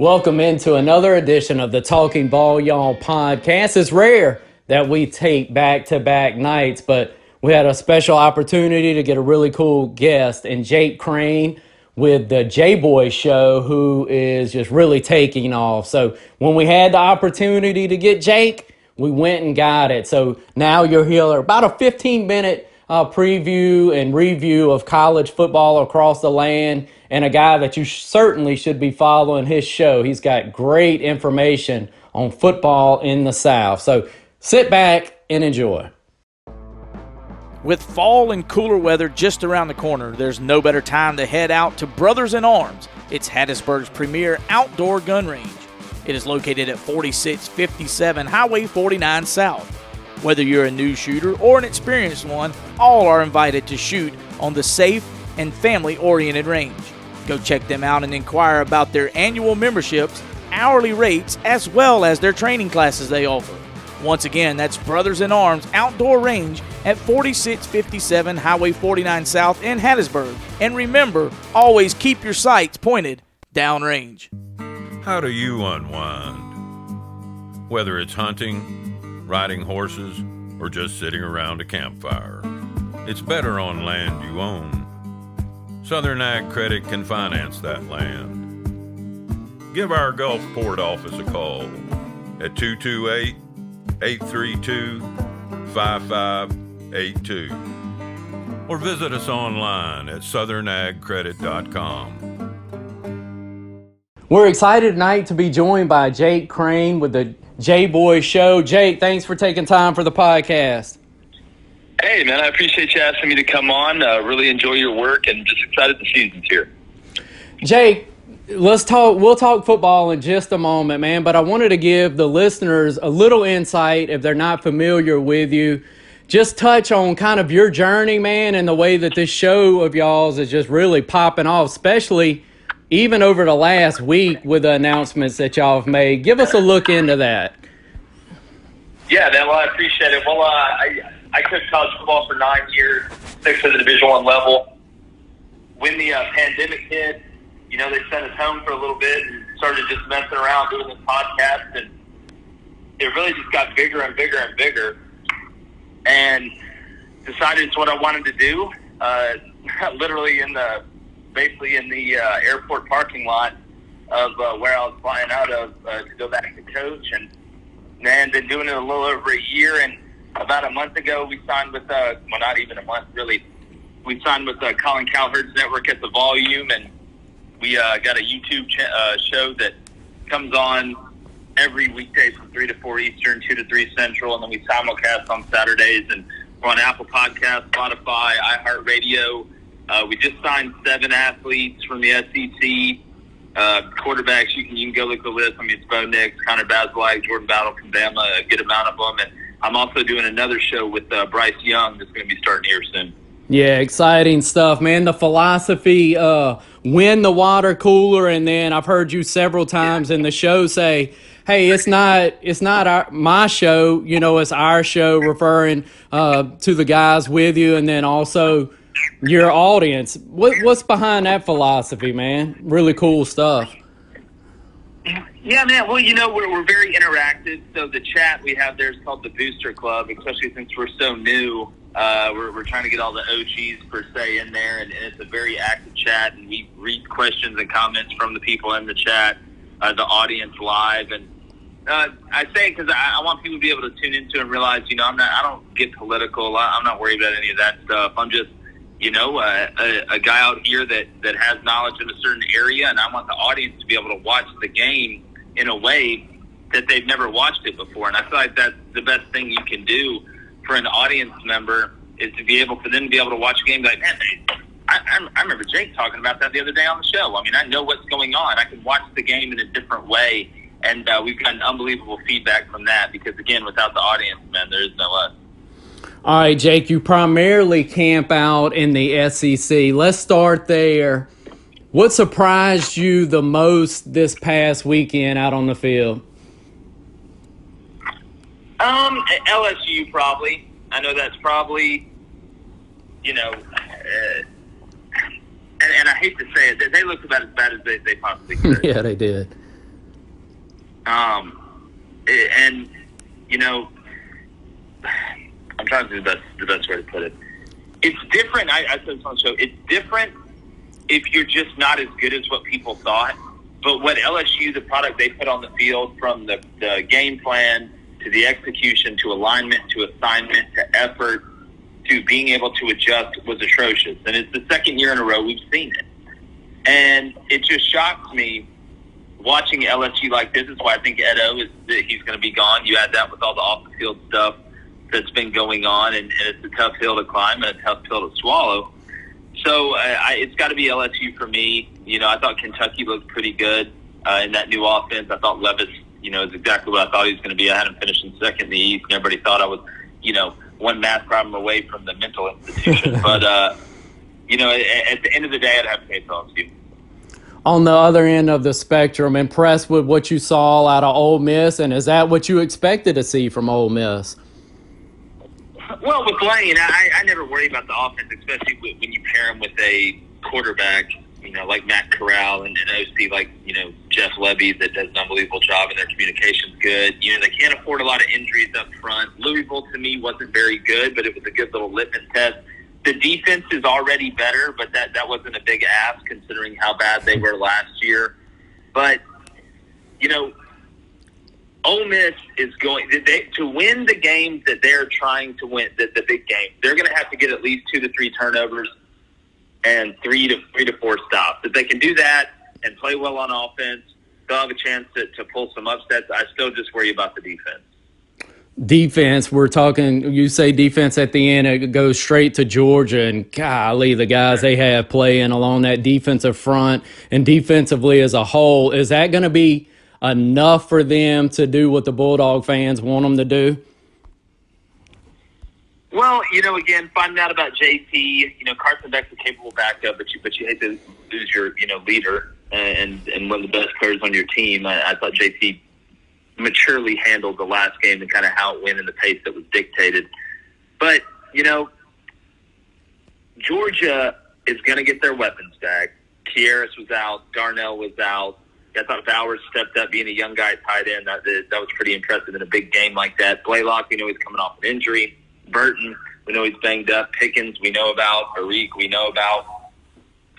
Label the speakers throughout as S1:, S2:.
S1: Welcome into another edition of the Talking Ball Y'all podcast. It's rare that we take back to back nights, but we had a special opportunity to get a really cool guest and Jake Crane with the J Boy Show, who is just really taking off. So when we had the opportunity to get Jake, we went and got it. So now you're here about a 15 minute uh, preview and review of college football across the land and a guy that you certainly should be following his show. He's got great information on football in the South. So sit back and enjoy.
S2: With fall and cooler weather just around the corner, there's no better time to head out to Brothers in Arms. It's Hattiesburg's premier outdoor gun range. It is located at 4657 Highway 49 South. Whether you're a new shooter or an experienced one, all are invited to shoot on the safe and family oriented range. Go check them out and inquire about their annual memberships, hourly rates, as well as their training classes they offer. Once again, that's Brothers in Arms Outdoor Range at 4657 Highway 49 South in Hattiesburg. And remember, always keep your sights pointed downrange.
S3: How do you unwind? Whether it's hunting, riding horses, or just sitting around a campfire, it's better on land you own. Southern Ag Credit can finance that land. Give our Gulfport office a call at 228 832 5582 or visit us online at southernagcredit.com.
S1: We're excited tonight to be joined by Jake Crane with the J Boy Show. Jake, thanks for taking time for the podcast.
S4: Hey, man, I appreciate you asking me to come on. Uh, really enjoy your work and just excited the season's here.
S1: Jake, let's talk. We'll talk football in just a moment, man. But I wanted to give the listeners a little insight if they're not familiar with you. Just touch on kind of your journey, man, and the way that this show of y'all's is just really popping off, especially even over the last week with the announcements that y'all have made. Give us a look into that.
S4: Yeah, man. Well, I appreciate it. Well, uh, I I coached college football for nine years, six at the Division One level. When the uh, pandemic hit, you know, they sent us home for a little bit and started just messing around doing this podcast, and it really just got bigger and bigger and bigger. And decided it's what I wanted to do. Uh, literally in the, basically in the uh, airport parking lot of uh, where I was flying out of uh, to go back to coach, and man, been doing it a little over a year, and about a month ago, we signed with, uh, well, not even a month, really. We signed with uh, Colin Cowherd's network at the Volume, and we uh, got a YouTube ch- uh, show that comes on every weekday from 3 to 4 Eastern, 2 to 3 Central, and then we simulcast on Saturdays. And we're on Apple Podcasts, Spotify, iHeartRadio. Uh, we just signed seven athletes from the SEC. Uh, quarterbacks, you can, you can go look the list. I mean, it's Bo Nix, Connor Bazelak, Jordan Battle from Bama, a good amount of them. And I'm also doing another show with uh, Bryce Young that's going to be starting here soon.
S1: Yeah, exciting stuff, man. The philosophy, uh, win the water cooler, and then I've heard you several times in the show say, "Hey, it's not, it's not our, my show. You know, it's our show." Referring uh, to the guys with you, and then also your audience. What, what's behind that philosophy, man? Really cool stuff.
S4: Yeah, man. Well, you know, we're, we're very interactive. So the chat we have there is called the Booster Club, especially since we're so new. Uh, we're, we're trying to get all the OGs per se in there, and, and it's a very active chat. And we read questions and comments from the people in the chat, uh, the audience live, and uh, I say because I, I want people to be able to tune into and realize, you know, I'm not, I don't get political. I, I'm not worried about any of that stuff. I'm just, you know, uh, a, a guy out here that that has knowledge in a certain area, and I want the audience to be able to watch the game in a way that they've never watched it before. And I feel like that's the best thing you can do for an audience member is to be able for them to be able to watch a game like, man, I, I remember Jake talking about that the other day on the show. I mean, I know what's going on. I can watch the game in a different way. And uh, we've gotten unbelievable feedback from that because, again, without the audience, man, there is no us.
S1: All right, Jake, you primarily camp out in the SEC. Let's start there. What surprised you the most this past weekend out on the field?
S4: Um, LSU probably. I know that's probably, you know, uh, and, and I hate to say it, they looked about as bad as they, they possibly could.
S1: yeah, they did.
S4: Um, and you know, trying to do the best the best way to put it. It's different. I, I said this on the show. It's different if you're just not as good as what people thought. But what LSU, the product they put on the field, from the, the game plan to the execution to alignment to assignment to effort to being able to adjust was atrocious. And it's the second year in a row we've seen it. And it just shocks me watching LSU like this. Is why I think Ed O is that he's going to be gone. You add that with all the off the field stuff that's been going on, and, and it's a tough hill to climb and a tough pill to swallow. So uh, I, it's got to be LSU for me. You know, I thought Kentucky looked pretty good uh, in that new offense. I thought Levis, you know, is exactly what I thought he was going to be. I had him finishing second in the East, and everybody thought I was, you know, one math problem away from the mental institution. but uh, you know, at, at the end of the day, I'd have to say LSU
S1: on the other end of the spectrum, impressed with what you saw out of Ole Miss, and is that what you expected to see from Ole Miss?
S4: Well, with Lane, I, I never worry about the offense, especially when you pair him with a quarterback, you know, like Matt Corral and an OC like, you know, Jeff Lebby that does an unbelievable job and their communication's good. You know, they can't afford a lot of injuries up front. Louisville, to me, wasn't very good, but it was a good little litmus test. The defense is already better, but that, that wasn't a big ask considering how bad they were last year. But, you know, Ole Miss is going they, to win the games that they're trying to win, the, the big games. They're going to have to get at least two to three turnovers and three to three to four stops. If they can do that and play well on offense, they'll have a chance to, to pull some upsets. I still just worry about the defense.
S1: Defense, we're talking. You say defense at the end, it goes straight to Georgia, and golly, the guys they have playing along that defensive front and defensively as a whole. Is that going to be enough for them to do what the Bulldog fans want them to do?
S4: Well, you know, again, finding out about JT, you know, Carson Beck's a capable backup, but you but you hate to lose your you know leader and and one of the best players on your team. I, I thought JT maturely handled the last game and kind of how it went and the pace that was dictated. But you know, Georgia is going to get their weapons back. Kearis was out, Darnell was out, I thought Bowers stepped up, being a young guy tight end. That that was pretty impressive in a big game like that. Blaylock, we know he's coming off an injury. Burton, we know he's banged up. Pickens, we know about. Arik, we know about.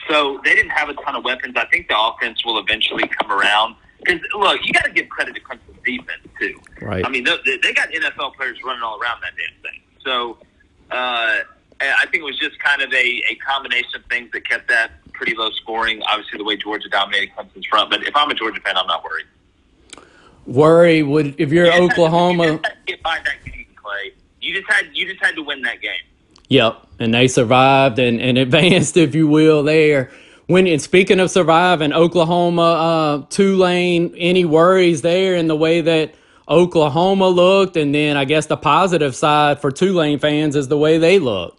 S4: So they didn't have a ton of weapons. I think the offense will eventually come around. Because look, you got to give credit to Clemson's defense too.
S1: Right.
S4: I mean, they, they got NFL players running all around that damn thing. So uh, I think it was just kind of a, a combination of things that kept that pretty low scoring. Obviously, the way Georgia dominated Clemson's front. But if I'm a Georgia fan, I'm not worried.
S1: Worry would if you're
S4: you
S1: Oklahoma.
S4: you just get by that game, Clay. You just had you just had to win that game.
S1: Yep, and they survived and, and advanced, if you will, there. When and speaking of surviving, Oklahoma, uh, Tulane, any worries there in the way that Oklahoma looked, and then I guess the positive side for Tulane fans is the way they look.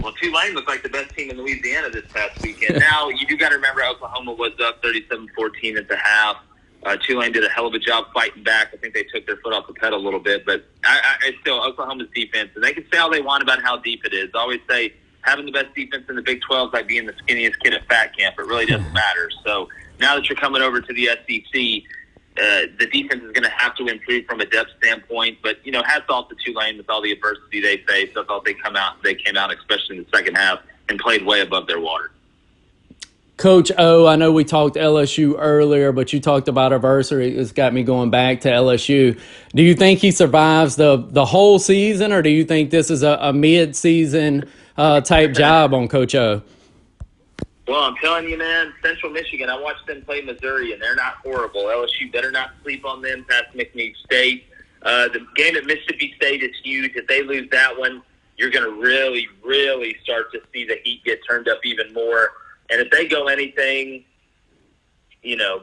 S4: Well, Tulane looked like the best team in Louisiana this past weekend. now, you do got to remember Oklahoma was up 37-14 at the half. Uh, Tulane did a hell of a job fighting back. I think they took their foot off the pedal a little bit, but I, I, still Oklahoma's defense, and they can say all they want about how deep it is. I always say having the best defense in the Big 12 is like being the skinniest kid at fat camp. It really doesn't matter. So now that you're coming over to the SEC, uh, the defense is going to have to improve from a depth standpoint. But you know, hats off to Tulane with all the adversity they faced. I thought they come out, they came out, especially in the second half, and played way above their water.
S1: Coach O, I know we talked LSU earlier, but you talked about adversity. It's got me going back to LSU. Do you think he survives the the whole season, or do you think this is a, a mid season uh, type job on Coach O?
S4: Well, I'm telling you, man, Central Michigan. I watched them play Missouri, and they're not horrible. LSU better not sleep on them past McNeese State. Uh, the game at Mississippi State is huge. If they lose that one, you're going to really, really start to see the heat get turned up even more. And if they go anything, you know,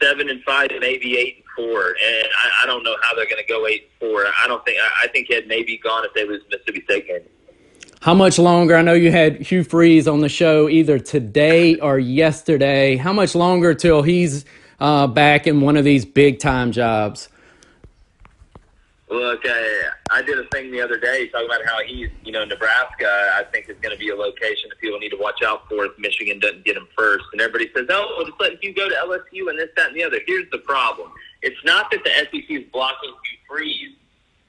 S4: seven and five, maybe eight and four, and I, I don't know how they're going to go eight and four. I don't think. I, I think it may be gone if they lose Mississippi State game.
S1: How much longer? I know you had Hugh Freeze on the show either today or yesterday. How much longer till he's uh, back in one of these big time jobs?
S4: Look, I, I did a thing the other day talking about how he's, you know, Nebraska, I think is going to be a location that people need to watch out for if Michigan doesn't get him first. And everybody says, oh, well, just let you go to LSU and this, that, and the other. Here's the problem. It's not that the SEC is blocking Hugh Freeze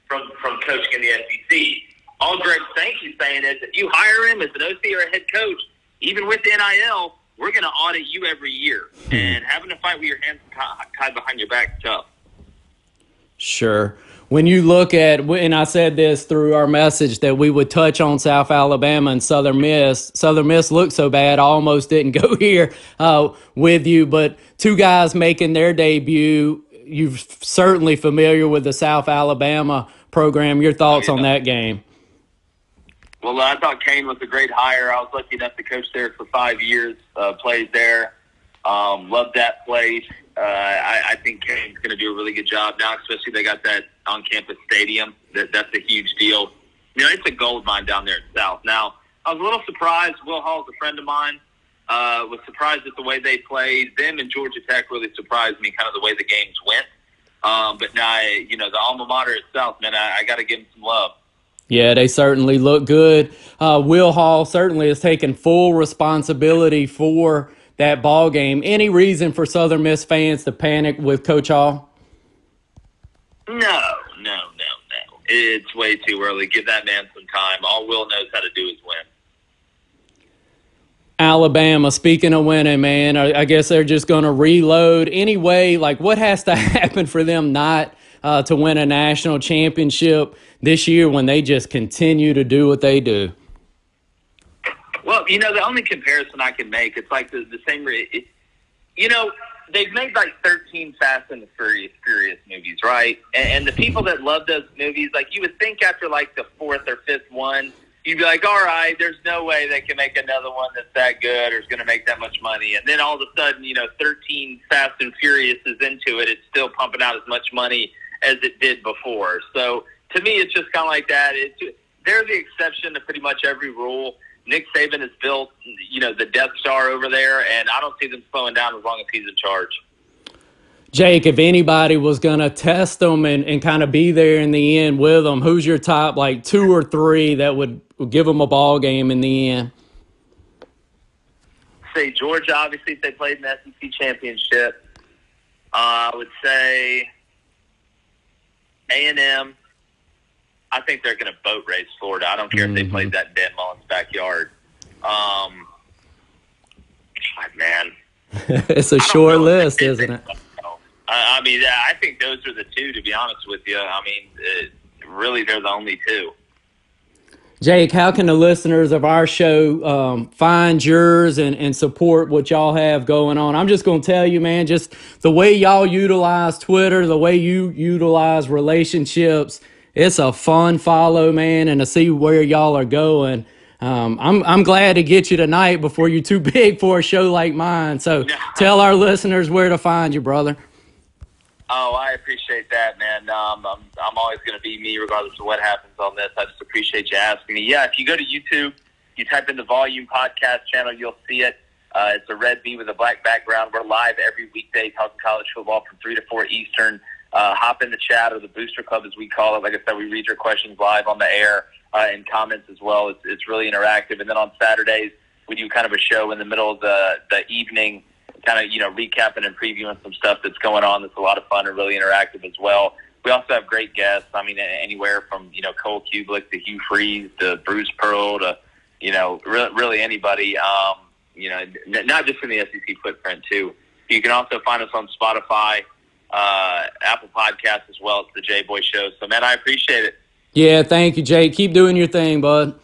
S4: from, from coaching in the SEC. All Greg Sankey's saying is if you hire him as an OC or a head coach, even with the NIL, we're going to audit you every year. And having to fight with your hands tied behind your back is tough.
S1: Sure when you look at, and I said this through our message that we would touch on South Alabama and Southern Miss. Southern Miss looked so bad, I almost didn't go here uh, with you. But two guys making their debut. You're certainly familiar with the South Alabama program. Your thoughts on that game?
S4: Well, I thought Kane was a great hire. I was lucky enough to coach there for five years. Uh, played there. Um, loved that place. Uh, I, I think Kane's going to do a really good job now, especially they got that on-campus stadium. That that's a huge deal. You know, it's a gold mine down there in South. Now, I was a little surprised. Will Hall's a friend of mine. Uh, was surprised at the way they played. Them and Georgia Tech really surprised me, kind of the way the games went. Um, but now, you know, the alma mater itself, man, I, I got to give them some love.
S1: Yeah, they certainly look good. Uh, Will Hall certainly has taken full responsibility for that ball game. Any reason for Southern Miss fans to panic with Coach Hall?
S4: No, no, no, no. It's way too early. Give that man some time. All Will knows how to do is win.
S1: Alabama, speaking of winning, man, I, guess they're just going to reload anyway. Like, what has to happen for them not uh, to win a national championship this year when they just continue to do what they do?
S4: Well, you know, the only comparison I can make, it's like the, the same. It, you know, they've made like 13 Fast and the Furious, Furious movies, right? And, and the people that love those movies, like you would think after like the fourth or fifth one, you'd be like, all right, there's no way they can make another one that's that good or is going to make that much money. And then all of a sudden, you know, 13 Fast and Furious is into it. It's still pumping out as much money as it did before. So to me, it's just kind of like that. It's they're the exception to pretty much every rule. Nick Saban has built, you know, the Death Star over there, and I don't see them slowing down as long as he's in charge.
S1: Jake, if anybody was going to test them and, and kind of be there in the end with them, who's your top like two or three that would, give them a ball game in the end?
S4: Say Georgia, obviously, if they played in the SEC championship. Uh, I would say A and M I think they're going to boat race Florida. I don't care mm-hmm. if they played mm-hmm. that in Dan backyard. Um, God, man,
S1: it's a short list, isn't it?
S4: I mean, I think those are the two. To be honest with you, I mean, uh, really, they're the only two.
S1: Jake, how can the listeners of our show um, find yours and, and support what y'all have going on? I'm just going to tell you, man, just the way y'all utilize Twitter, the way you utilize relationships it's a fun follow, man, and to see where y'all are going. Um, I'm I'm glad to get you tonight before you're too big for a show like mine. So tell our listeners where to find you, brother.
S4: Oh, I appreciate that, man. Um, I'm I'm always going to be me, regardless of what happens on this. I just appreciate you asking me. Yeah, if you go to YouTube, you type in the Volume Podcast channel, you'll see it. Uh, it's a red V with a black background. We're live every weekday talking college football from three to four Eastern uh, hop in the chat or the Booster Club, as we call it. Like I said, we read your questions live on the air uh, and comments as well. It's, it's really interactive. And then on Saturdays, we do kind of a show in the middle of the, the evening, kind of, you know, recapping and previewing some stuff that's going on that's a lot of fun and really interactive as well. We also have great guests. I mean, anywhere from, you know, Cole Cubelic to Hugh Freeze to Bruce Pearl to, you know, really, really anybody, um, you know, not just in the SEC footprint, too. You can also find us on Spotify uh, Apple Podcasts as well. It's the J Boy Show. So, man, I appreciate it.
S1: Yeah, thank you, Jake. Keep doing your thing, bud.